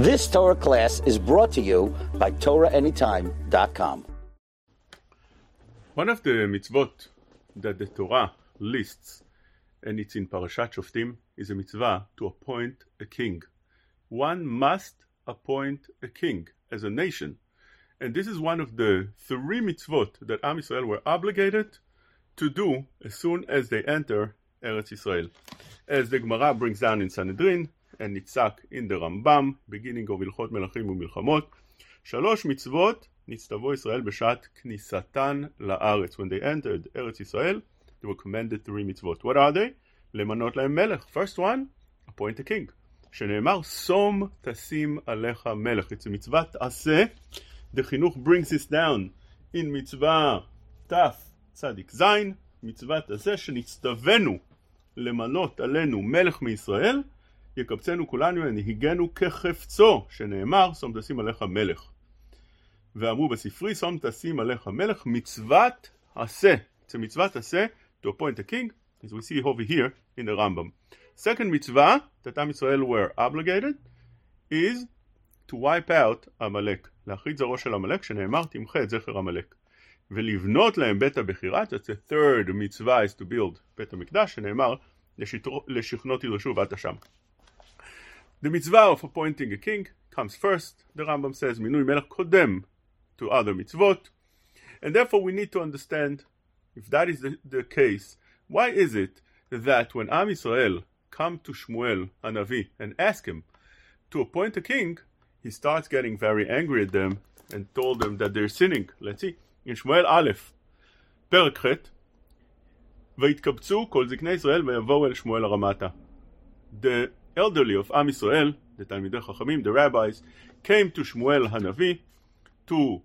This Torah class is brought to you by TorahAnytime.com. One of the mitzvot that the Torah lists, and it's in Parashat Shoftim, is a mitzvah to appoint a king. One must appoint a king as a nation. And this is one of the three mitzvot that Am Yisrael were obligated to do as soon as they enter Eretz Israel. As the Gemara brings down in Sanhedrin, and Nitzak in the Rambam, beginning of הלכות מלכים ומלחמות, שלוש מצוות נצטוו ישראל בשעת כניסתן לארץ. When they entered Eretz Yisrael, they were commanded three mitzvot. What are they? למנות להם מלך. First one, appoint a king. שנאמר, שום תשים עליך מלך. It's a מצוות עשה. The חינוך brings this down in מצווה תצ"ז, מצוות עשה שנצטווינו למנות עלינו מלך מישראל, יקבצנו כולנו ונהיגנו כחפצו, שנאמר, שום תשים עליך מלך. ואמרו בספרי, שום תשים עליך מלך, מצוות עשה. A מצוות עשה to appoint a king, as we see over here in the Rambam. Second mitzvah that Am Yisrael were obligated is to wipe out עמלק, להכריד זרעו של עמלק, שנאמר תמחה את זכר עמלק. ולבנות להם בית הבחירה, that's the third mitzvah is to build בית המקדש, שנאמר לשכנות ידרשו ואת השם. The mitzvah of appointing a king comes first, the Rambam says, מינוי מלך קודם to other mitzvot, and therefore we need to understand, if that is the, the case, why is it that when Am Yisrael come to Shmuel Hanavi and ask him to appoint a king, he starts getting very angry at them and told them that they're sinning. Let's see, in Shmuel Aleph, פרק ח' ויתקבצו כל זקני ישראל ויבואו אל שמואל הרמתה. The elderly of Am Yisrael, the Talmidei Chachamim, the rabbis, came to Shmuel Hanavi, to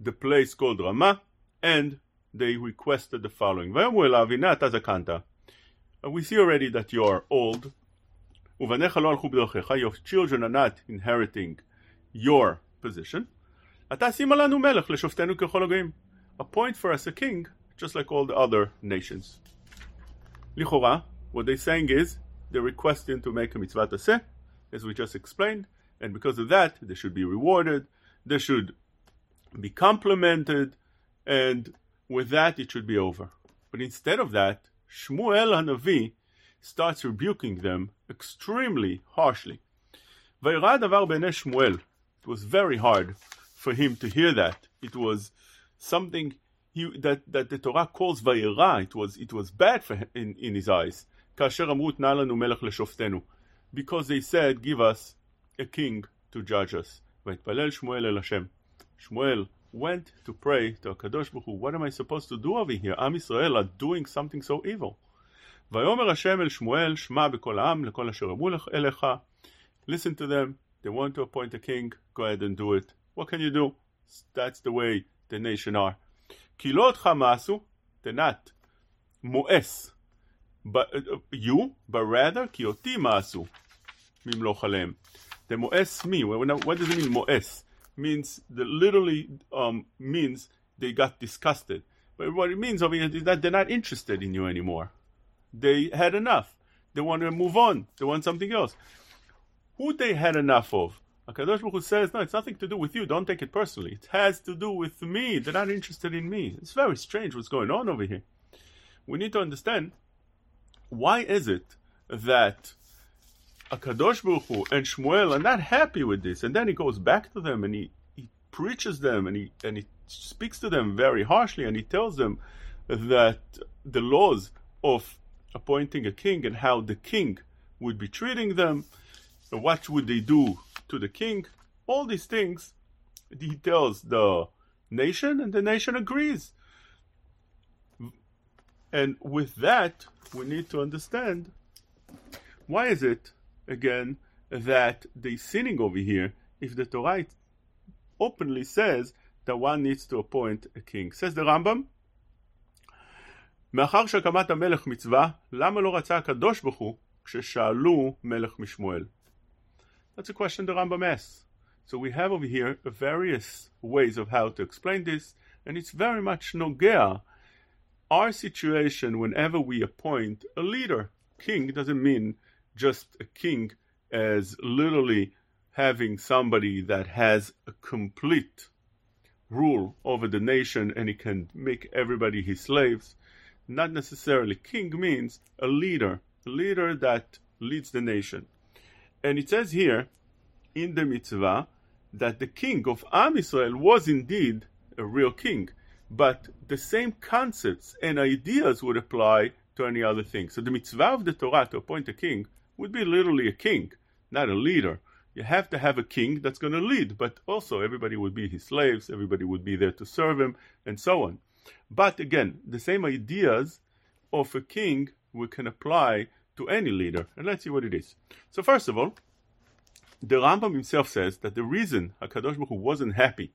the place called Ramah, and they requested the following. Uh, we see already that you are old. Your children are not inheriting your position. Appoint for us a king, just like all the other nations. Lichora, what they're saying is, they're requesting to make a mitzvah taseh, as we just explained, and because of that, they should be rewarded, they should be complimented, and with that, it should be over. But instead of that, Shmuel Hanavi starts rebuking them extremely harshly. It was very hard for him to hear that. It was something he, that, that the Torah calls Vayera. It was, it was bad for him in, in his eyes. כאשר אמרו תנה לנו מלך לשופטנו. Because they said, give us a king to judge us. ויתפלל שמואל אל השם. Shmuel went to pray to הקדוש ברוך הוא, what am I supposed to do over here? עם ישראל are doing something so evil. ויאמר השם אל שמואל, שמע בכל העם, לכל אשר אמרו אליך. Listen to them, they want to appoint a king, go ahead and do it. What can you do? That's the way the nation are. כי לא אותך מעשו, they're not. מואס. Uh, uh, you, but rather kioti masu ma'asu mimloch. The mo'es mi. what does it mean mo'es? Means, the literally um, means they got disgusted. But what it means over here is that they're not interested in you anymore. They had enough. They want to move on. They want something else. Who they had enough of? Akadosh Baruch Hu says, no, it's nothing to do with you. Don't take it personally. It has to do with me. They're not interested in me. It's very strange what's going on over here. We need to understand why is it that Akadosh Baruch Hu and Shmuel are not happy with this? And then he goes back to them and he, he preaches them and he, and he speaks to them very harshly and he tells them that the laws of appointing a king and how the king would be treating them, what would they do to the king, all these things he tells the nation and the nation agrees. And with that, we need to understand why is it, again, that they sinning over here if the Torah openly says that one needs to appoint a king. Says the Rambam, מאחר שהקמת המלך מצווה, למה לא רצה הקדוש ברוך הוא כששאלו מלך משמואל? That's a question the Rambam asks. So we have over here various ways of how to explain this, and it's very much nogea. our situation whenever we appoint a leader, king doesn't mean just a king as literally having somebody that has a complete rule over the nation and he can make everybody his slaves. Not necessarily king means a leader, a leader that leads the nation. And it says here in the mitzvah that the king of Am Israel was indeed a real king, but the same concepts and ideas would apply to any other thing. So the mitzvah of the Torah to appoint a king would be literally a king, not a leader. You have to have a king that's going to lead, but also everybody would be his slaves, everybody would be there to serve him, and so on. But again, the same ideas of a king we can apply to any leader. And let's see what it is. So first of all, the Rambam himself says that the reason Hakadosh Baruch Hu wasn't happy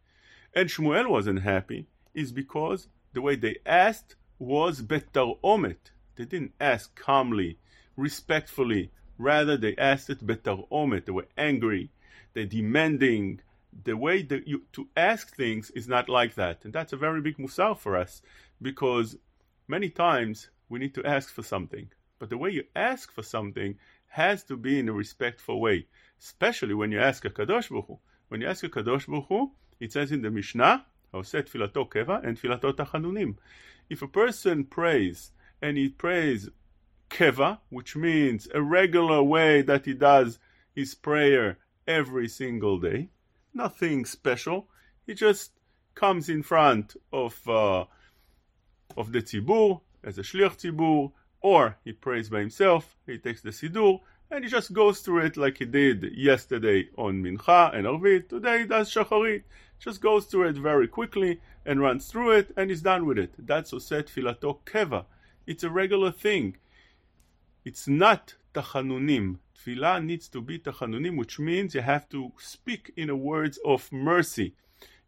and Shmuel wasn't happy is because the way they asked was betar omet. They didn't ask calmly, respectfully. Rather, they asked it betar omet. They were angry. They're demanding. The way that you to ask things is not like that, and that's a very big musar for us because many times we need to ask for something, but the way you ask for something has to be in a respectful way, especially when you ask a kadosh baruch. When you ask a kadosh baruch it says in the Mishnah, העושה תפילתו קבע and תפילתו תחנונים. If a person prays and he prays keva, which means a regular way that he does his prayer every single day, nothing special. He just comes in front of uh, of the tzibur as a shliach tzibur, or he prays by himself. He takes the siddur and he just goes through it like he did yesterday on mincha and arvit. Today he does shacharit. Just goes through it very quickly and runs through it and is done with it. That's oset filato keva. It's a regular thing. It's not tachanunim. Tefillah needs to be tachanunim, which means you have to speak in a words of mercy.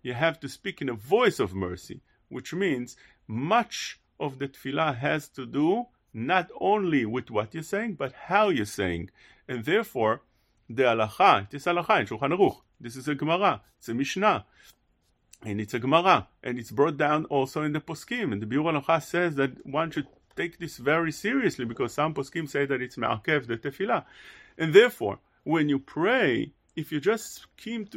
You have to speak in a voice of mercy, which means much of the tefillah has to do not only with what you're saying, but how you're saying. And therefore, the halacha, this halacha in Shulchan Aruch, this is a Gemara, it's a Mishnah, and it's a Gemara, and it's brought down also in the Poskim. And the Biur says that one should take this very seriously because some Poskim say that it's Me'akev, the Tefillah. And therefore, when you pray, if you just skim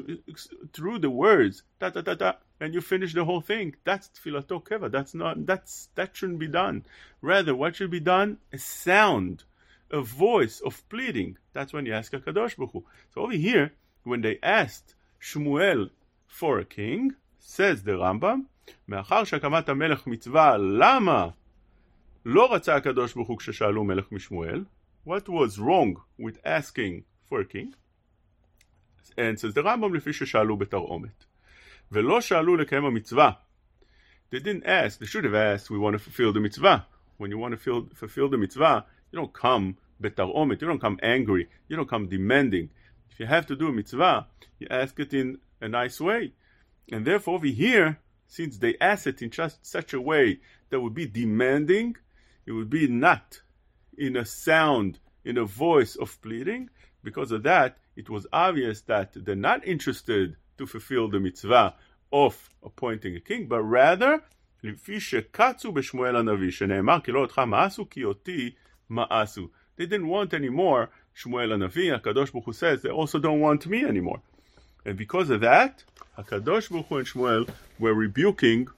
through the words, ta ta ta ta, and you finish the whole thing, that's tfilato keva. That's not that's that shouldn't be done. Rather, what should be done? A sound, a voice of pleading. That's when you ask a kadosh baruch Hu. So over here, when they asked Shmuel for a king, says the Rambam, מאחר שהקמת המלך מצווה, למה לא רצה הקדוש ברוך הוא כששאלו מלך משמואל? What was wrong with asking for a king? And says the Rambam לפי ששאלו בתרעומת. ולא שאלו לקיים המצווה. They didn't ask, they should have asked, we want to fulfill the mitzvah. When you want to fulfill, fulfill the mitzvah, you don't come בתרעומת, you don't come angry, you don't come demanding. If you have to do a mitzvah, you ask it in a nice way. And therefore, over here, since they ask it in just such a way that would be demanding, it would be not in a sound, in a voice of pleading. Because of that, it was obvious that they're not interested to fulfill the mitzvah of appointing a king, but rather, לפי שקצו בשמואל הנביא, שנאמר כי לא אותך מאסו, כי אותי מאסו. They didn't want anymore Shmuel Hanavi. Hakadosh Baruch Hu says they also don't want me anymore, and because of that, Hakadosh Baruch Hu and Shmuel were rebuking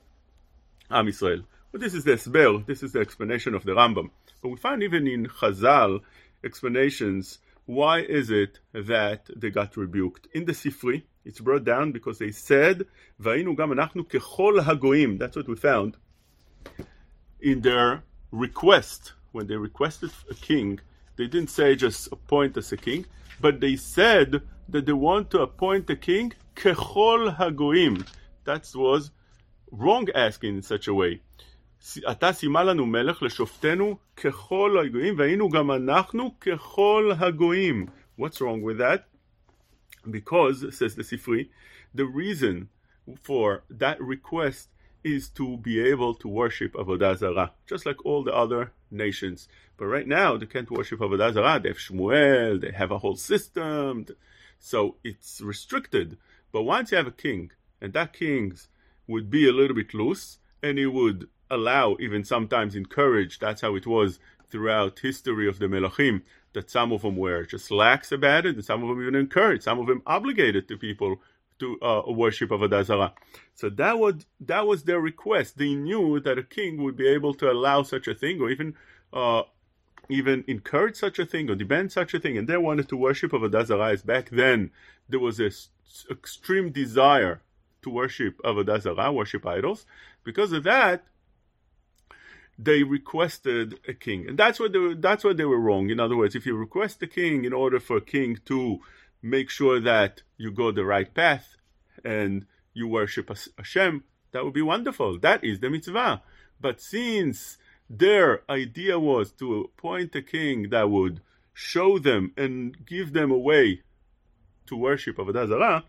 Am Yisrael. But this is the esber. This is the explanation of the Rambam. But we find even in Chazal explanations why is it that they got rebuked. In the Sifri, it's brought down because they said, "Va'inu gam anachnu kechol hagoim." That's what we found in their request when they requested a king, they didn't say just appoint us a king, but they said that they want to appoint a king kechol hagoim. That was wrong asking in such a way. אתה שימה לנו מלך לשופטנו ככל הגויים, והיינו גם אנחנו ככל הגויים. What's wrong with that? Because, says the Sifri, the reason for that request is to be able to worship Avodah Zarah, just like all the other nations. But right now, they can't worship Avodah Zarah. They have Shmuel, they have a whole system. So it's restricted. But once you have a king, and that king would be a little bit loose, and he would allow, even sometimes encourage, that's how it was throughout history of the Melachim, that some of them were just lax about it, and some of them even encouraged, some of them obligated the people to uh, worship Avodah Zarah. So that was that was their request. They knew that a king would be able to allow such a thing, or even uh, even encourage such a thing, or demand such a thing, and they wanted to worship Avodah Zarah. As back then, there was this extreme desire to worship Avodah Zarah, worship idols. Because of that, they requested a king, and that's what they were, that's what they were wrong. In other words, if you request a king in order for a king to make sure that you go the right path and you worship Hashem, that would be wonderful. That is the mitzvah. But since their idea was to appoint a king that would show them and give them a way to worship Avodah Zarah,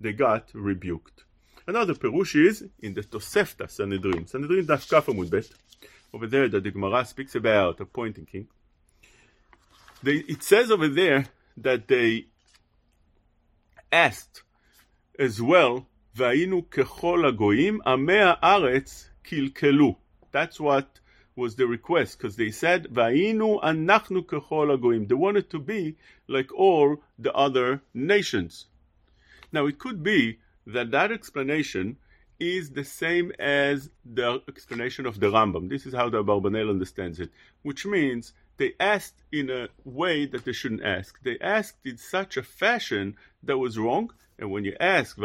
they got rebuked. Another perush is in the Tosefta Sanhedrin. Sanhedrin Daf Kaf over there that the Gemara speaks about appointing king. They, it says over there that they asked as well, Vainu kechol agoyim, amea aretz kilkelu. That's what was the request, because they said, Vainu anachnu kechol agoyim. They wanted to be like all the other nations. Now, it could be that that explanation is the same as the explanation of the Rambam. This is how the Abarbanel understands it, which means they asked in a way that they shouldn't ask. They asked in such a fashion that was wrong. And when you ask,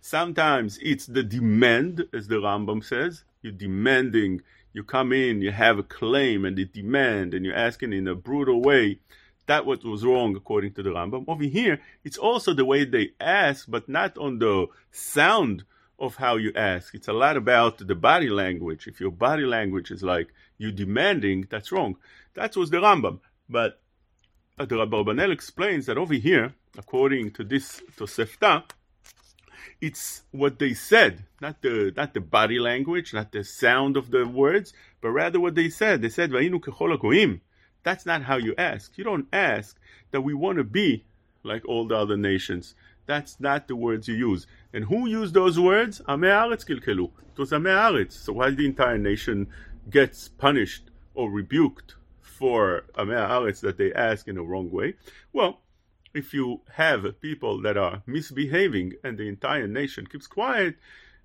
sometimes it's the demand, as the Rambam says. You're demanding, you come in, you have a claim and the demand, and you're asking in a brutal way. That what was wrong according to the Rambam. Over here, it's also the way they ask, but not on the sound of how you ask. It's a lot about the body language. If your body language is like you demanding, that's wrong. That was the Rambam. But the Abarbanel explains that over here, according to this Tosefta, it's what they said, not the not the body language, not the sound of the words, but rather what they said. They said, "Va'inu kechol That's not how you ask. You don't ask that we want to be like all the other nations. That's not the words you use. And who used those words? Ame'aretz kilkelu. It was Ame'aretz. So why did the entire nation gets punished or rebuked for a Ame'aretz that they ask in a wrong way? Well, if you have people that are misbehaving and the entire nation keeps quiet,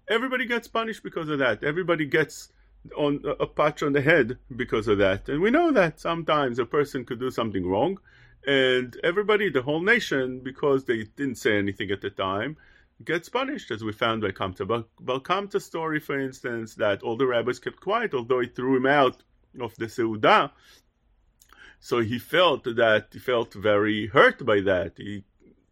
everybody gets punished because of that. Everybody gets on a patch on the head because of that. And we know that sometimes a person could do something wrong and everybody, the whole nation, because they didn't say anything at the time, gets punished, as we found by Kamtza. But Kamtza's story, for instance, that all the rabbis kept quiet, although he threw him out of the Seudah. So he felt that he felt very hurt by that. He,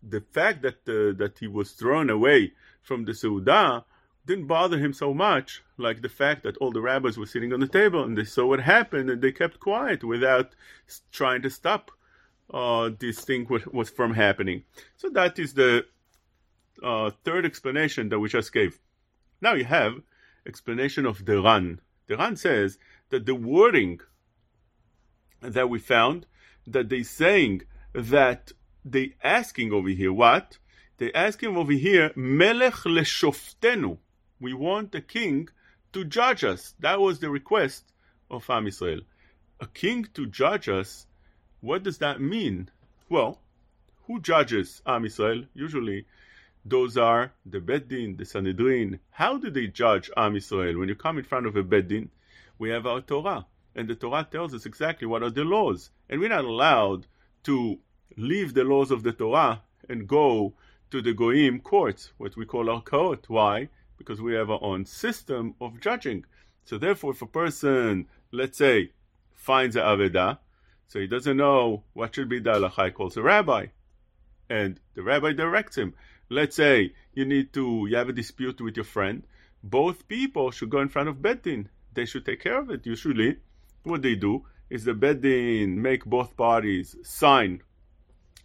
the fact that uh, that he was thrown away from the Seudah didn't bother him so much, like the fact that all the rabbis were sitting on the table and they saw what happened and they kept quiet without trying to stop uh, this thing was from happening. So that is the uh, third explanation that we just gave. Now you have explanation of the Ran. The Ran says that the wording that we found that they saying that they asking over here what they asking over here melech leshoftenu we want a king to judge us that was the request of Am Israel a king to judge us what does that mean? Well, who judges Am Yisrael? Usually, those are the Beddin, the Sanhedrin. How do they judge Am Yisrael? When you come in front of a Beddin, we have our Torah, and the Torah tells us exactly what are the laws, and we're not allowed to leave the laws of the Torah and go to the Goyim courts, what we call our court. Why? Because we have our own system of judging. So therefore, if a person, let's say, finds a Aveda, so he doesn't know what should be the halacha. He calls a rabbi, and the rabbi directs him. Let's say you need to you have a dispute with your friend. Both people should go in front of Beddin. They should take care of it. Usually, what they do is the Beddin make both parties sign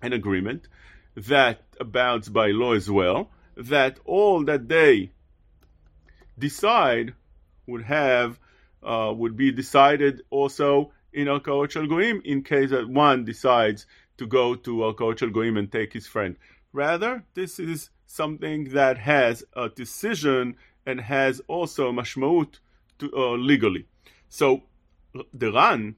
an agreement that abounds by law as well. That all that they decide would have uh, would be decided also in Al Goim in case that one decides to go to Al Goim and take his friend. Rather, this is something that has a decision and has also mashmaut to, uh, legally. So the Ran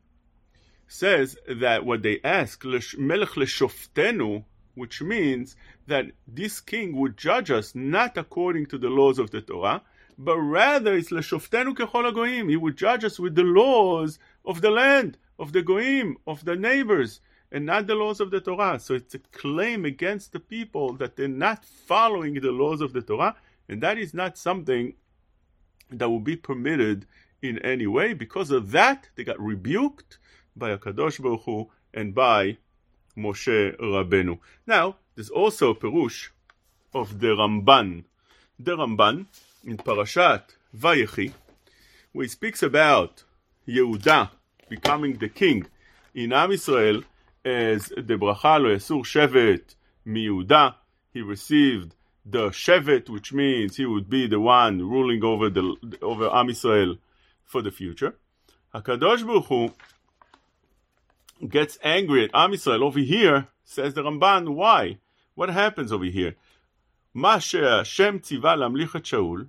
says that what they ask, Melech leshoftenu, which means that this king would judge us not according to the laws of the Torah, but rather it's leshoftenu kechol. He would judge us with the laws of the land, of the goim, of the neighbors, and not the laws of the Torah. So it's a claim against the people that they're not following the laws of the Torah, and that is not something that will be permitted in any way. Because of that, they got rebuked by Akadosh Baruch Hu and by Moshe Rabbeinu. Now, there's also a perush of the Ramban. The Ramban in Parashat Vayechi, where he speaks about Yehuda becoming the king in Am Israel as the bracha lo yasur shevet miYehuda. He received the shevet, which means he would be the one ruling over the over Am Israel for the future. Hakadosh Baruch Hu gets angry at Am Yisrael over here, says the Ramban, why? What happens over here? מה שהשם ציווה להמליך את שאול,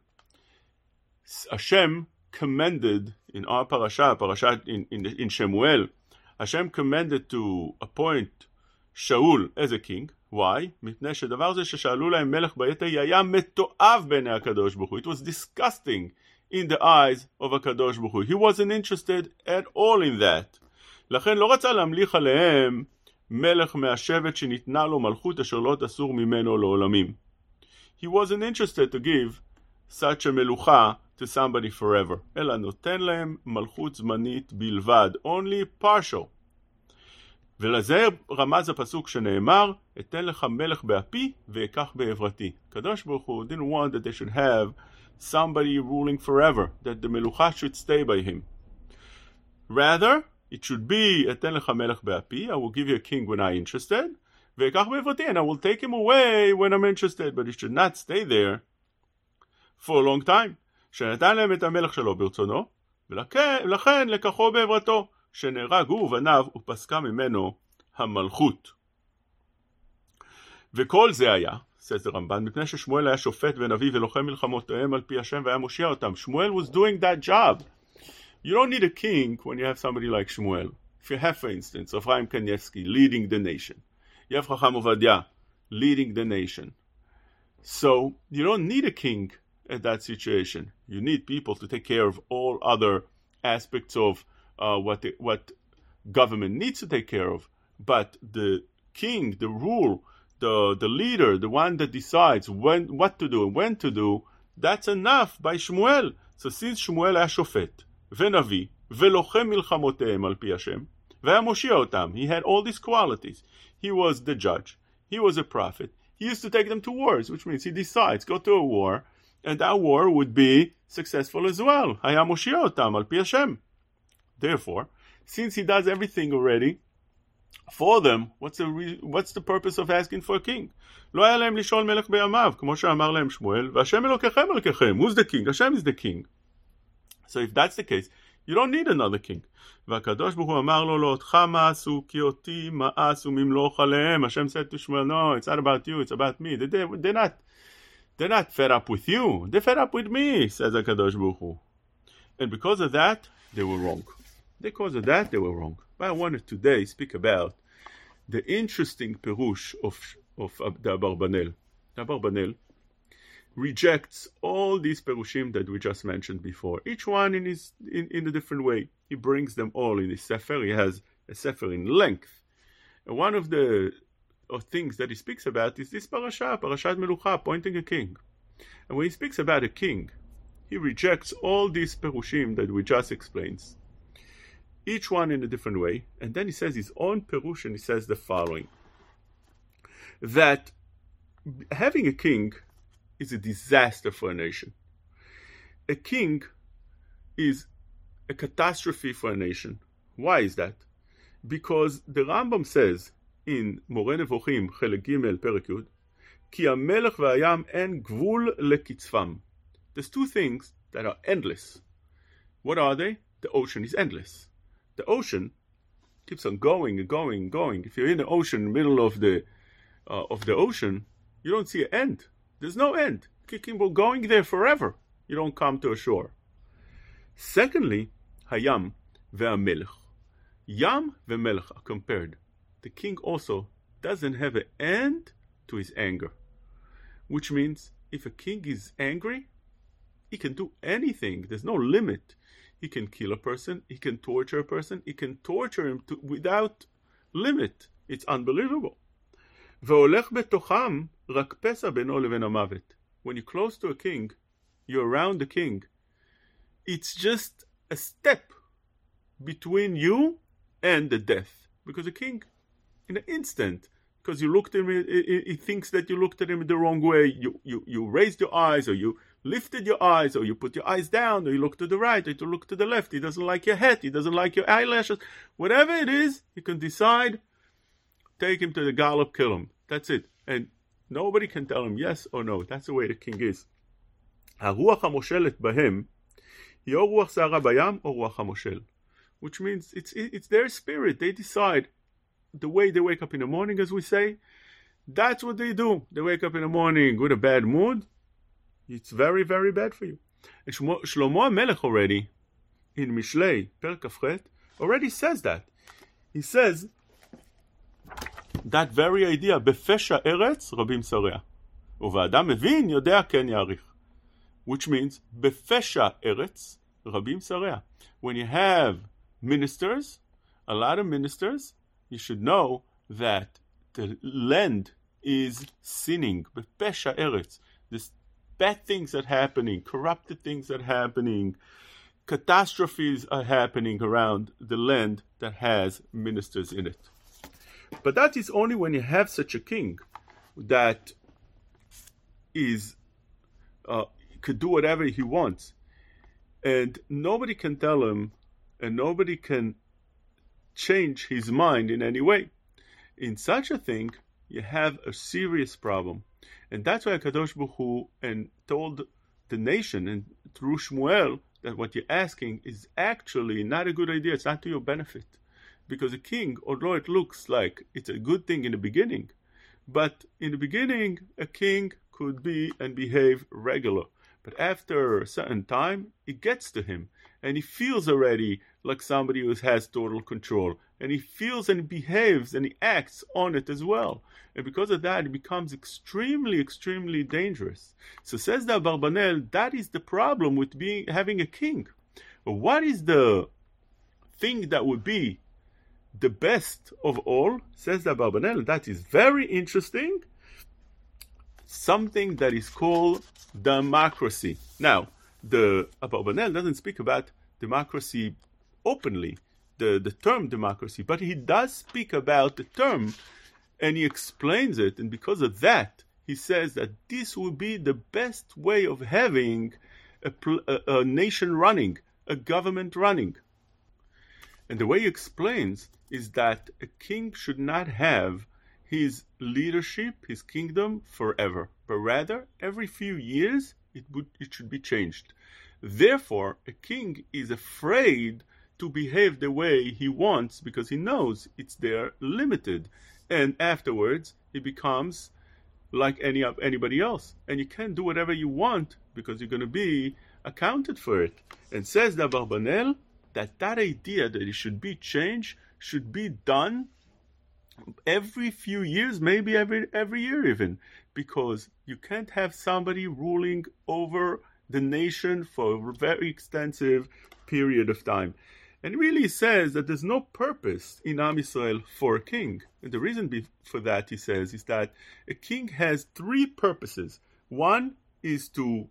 Hashem commended in our parasha, parasha in, in, in Shemuel, Hashem commanded to appoint Shaul as a king. Why? מפני שדבר זה ששאלו להם מלך בעת ההיא היה מתועב בעיני הקדוש ברוך הוא. It was disgusting in the eyes of הקדוש ברוך הוא. He wasn't interested at all in that. לכן לא רצה להמליך עליהם מלך מהשבט שניתנה לו מלכות אשר לא תסור ממנו לעולמים. He wasn't interested to give such a מלוכה to somebody forever, אלא נותן להם מלכות זמנית בלבד, only partial. ולזה רמז הפסוק שנאמר, אתן לך מלך באפי ואקח בעברתי. קדוש ברוך הוא didn't want that they should have somebody ruling forever, that the מלוכה should stay by him. Rather, it should be, אתן לך מלך באפי, I will give you a king when I'm interested, ואקח בעברתי, and I will take him away when I'm interested, but he should not stay there for a long time. שנתן להם את המלך שלו ברצונו, ולכן לקחו בעברתו, שנהרג הוא ובניו, ופסקה ממנו המלכות. וכל זה היה, the רמב"ן, מפני ששמואל היה שופט ונביא ולוחם מלחמותיהם על פי השם והיה מושיע אותם. שמואל was doing that job. You don't need a king when you have somebody like Shmuel. If you have, for instance, Ephraim Kanievsky leading the nation, have Chacham Ovadia leading the nation. So you don't need a king at that situation. You need people to take care of all other aspects of uh, what the, what government needs to take care of. But the king, the rule, the the leader, the one that decides when what to do and when to do, that's enough by Shmuel. So since Shmuel היה שופט ונביא ולוחם מלחמותיהם על פי השם, והיה מושיע אותם, he had all these qualities. He was the judge, he was a prophet, he used to take them to wars, which means he decides, go to a war, and that war would be successful as well. היה מושיע אותם על פי השם. Therefore, since he does everything already for them, what's the, re- what's the purpose of asking for a king? לא היה להם לשאול מלך בימיו, כמו שאמר להם שמואל, והשם אלוקיכם אלוקיכם, who's the king? Hashem is the king. So if that's the case, you don't need another king. והקדוש ברוך הוא אמר לו, לא אותך מאסו, כי אותי מאסו ממלוך עליהם. Hashem said to Shmuel, no, it's not about you, it's about me. They, they, they're not, they're not fed up with you, they're fed up with me, says HaKadosh Baruch. And because of that, they were wrong. Because of that, they were wrong. But I wanted today speak about the interesting perush of, of uh, the Abarbanel. The Abarbanel rejects all these perushim that we just mentioned before, each one in his in, in a different way. He brings them all in his sefer. He has a sefer in length. And one of the of things that he speaks about is this parasha, parashat Melucha, appointing a king. And when he speaks about a king, he rejects all these perushim that we just explained, each one in a different way, and then he says his own perush, and he says the following: that having a king is a disaster for a nation. A king is a catastrophe for a nation. Why is that? Because the Rambam says in מורה נבוכים, חלק ג', פרק י', כי המלך והים אין גבול לקצפם. There's two things that are endless. What are they? The ocean is endless. The ocean keeps on going and going and going. If you're in the ocean, middle of the uh, of the ocean, you don't see an end. There's no end. Keep on going there forever. You don't come to a shore. Secondly, Hayam ve'amelech. Yam v'melech are compared. the king also doesn't have an end to his anger. Which means if a king is angry, he can do anything, there's no limit. He can kill a person, he can torture a person, he can torture him to, without limit. It's unbelievable. When you're close to a king, you're around the king. It's just a step between you and the death. Because the king in an instant, because you looked at him, he, he thinks that you looked at him the wrong way. You, you, you raised your eyes, or you lifted your eyes, or you put your eyes down, or you look to the right, or you look to the left. He doesn't like your hat, he doesn't like your eyelashes. Whatever it is, you can decide, take him to the gallop, kill him. That's it. And nobody can tell him yes or no. That's the way the king is. הרוח המושלת בהם היא או רוח סערה בים או רוח המושל. Which means it's, it's their spirit. They decide the way they wake up in the morning, as we say. That's what they do. They wake up in the morning with a bad mood. It's very, very bad for you. And Shlomo Melech already, in Mishlei, Per Kafret, already says that. He says that very idea, בפשע ארץ רבים שריה. ובאדם מבין יודע כן יעריך. Which means, בפשע ארץ רבים שריה. When you have ministers, a lot of ministers, you should know that the land is sinning. Pesha eretz. This bad things are happening, corrupted things are happening, catastrophes are happening around the land that has ministers in it. But that is only when you have such a king that is uh, could do whatever he wants, and nobody can tell him, and nobody can change his mind in any way. In such a thing, you have a serious problem, and that's why Kadosh Hu and told the nation and through Shmuel that what you're asking is actually not a good idea. It's not to your benefit because a king, although it looks like it's a good thing in the beginning, but in the beginning, a king could be and behave regular. But after a certain time, it gets to him, and he feels already like somebody who has total control, and he feels and behaves and he acts on it as well. And because of that, it becomes extremely, extremely dangerous. So says the Abarbanel, that is the problem with being having a king. What is the thing that would be the best of all, says the Abarbanel, that is very interesting, something that is called democracy. Now, the Abarbanel doesn't speak about democracy openly, the, the term democracy, but he does speak about the term and he explains it, and because of that, he says that this will be the best way of having a, a, a nation running, a government running. And the way he explains is that a king should not have his leadership, his kingdom forever, but rather every few years it, would, it should be changed. Therefore, a king is afraid to behave the way he wants because he knows it's there limited. And afterwards, he becomes like any anybody else. And you can't do whatever you want because you're going to be accounted for it. And says the Abarbanel that that idea that it should be changed should be done every few years, maybe every every year even, because you can't have somebody ruling over the nation for a very extensive period of time. And really says that there's no purpose in Am Israel for a king. And the reason for that, he says, is that a king has three purposes. One is to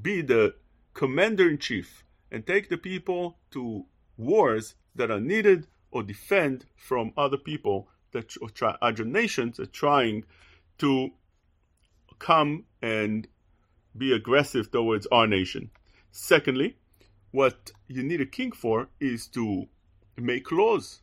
be the commander in chief and take the people to wars that are needed or defend from other people that other uh, nations are trying to come and be aggressive towards our nation. Secondly, what you need a king for is to make laws.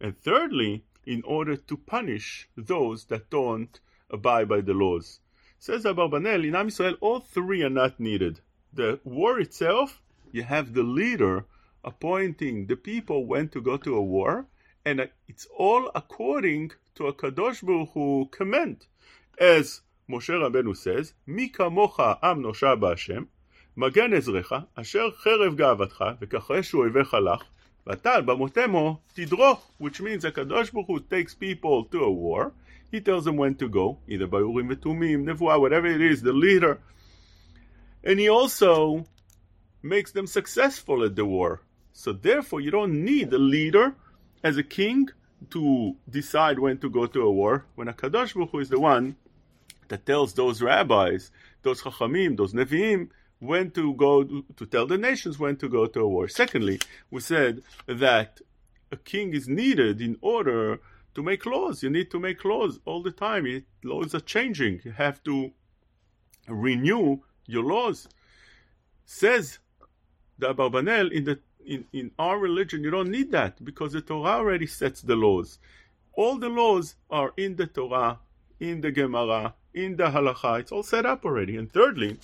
And thirdly, in order to punish those that don't abide by the laws. Says Abarbanel, in Am Yisrael, all three are not needed. The war itself, you have the leader appointing the people when to go to a war, and it's all according to a Kadosh Baruch Hu command. As Moshe Rabbeinu says, מי כמוך עם נושע בהשם, מגן עזרך, אשר חרב גאוותך, וכחש אויביך לך, Vatal b'motemo tidroch, which means Hakadosh Baruch Hu takes people to a war. He tells them when to go, either by Urim v'Tumim, Nevuah, whatever it is, the leader, and he also makes them successful at the war. So therefore, you don't need a leader as a king to decide when to go to a war. When a Kadosh Hu is the one that tells those rabbis, those chachamim, those nevi'im, when to go to tell the nations when to go to a war. Secondly, we said that a king is needed in order to make laws. You need to make laws all the time. It, laws are changing. You have to renew your laws. Says the Abarbanel in the in, in our religion you don't need that because the Torah already sets the laws. All the laws are in the Torah, in the Gemara, in the Halacha. It's all set up already. And thirdly,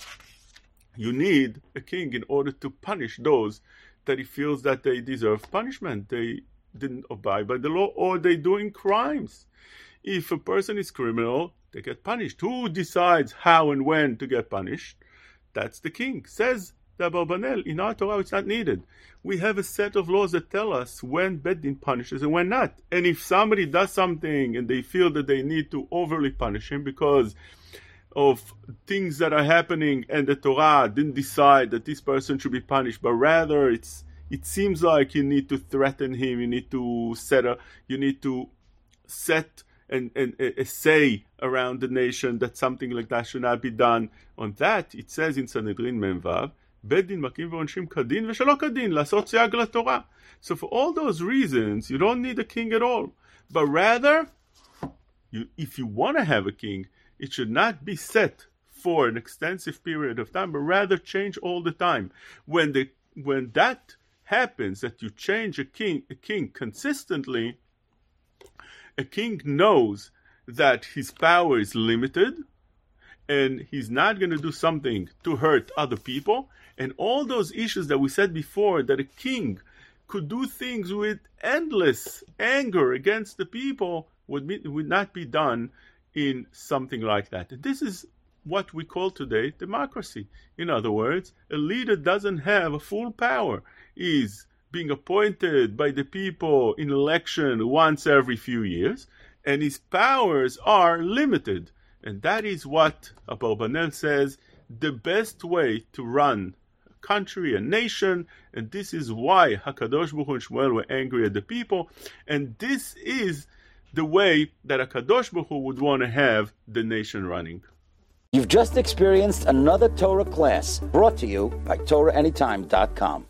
you need a king in order to punish those that he feels that they deserve punishment. They didn't abide by the law or they're doing crimes. If a person is criminal, they get punished. Who decides how and when to get punished? That's the king. Says the Abarbanel, in our Torah it's not needed. We have a set of laws that tell us when Beddin punishes and when not. And if somebody does something and they feel that they need to overly punish him because of things that are happening and the Torah didn't decide that this person should be punished, but rather it's it seems like you need to threaten him, you need to set a you need to set and, and a say around the nation that something like that should not be done. On that, it says in Sanhedrin Memvav, בית דין מכים ועונשים כדין ושלא כדין, לעשות סייג לתורה. So for all those reasons, you don't need a king at all. But rather, you, if you want to have a king, it should not be set for an extensive period of time, but rather change all the time. When the when that happens, that you change a king a king consistently, a king knows that his power is limited and he's not going to do something to hurt other people. And all those issues that we said before that a king could do things with endless anger against the people would, be, would not be done in something like that. This is what we call today democracy. In other words, a leader doesn't have a full power. He's being appointed by the people in election once every few years, and his powers are limited. And that is what Abarbanel says the best way to run a country, a nation, and this is why Hakadosh Baruch Hu and Shmuel were angry at the people, and this is the way that Hakadosh Baruch Hu would want to have the nation running. You've just experienced another Torah class brought to you by TorahAnytime.com.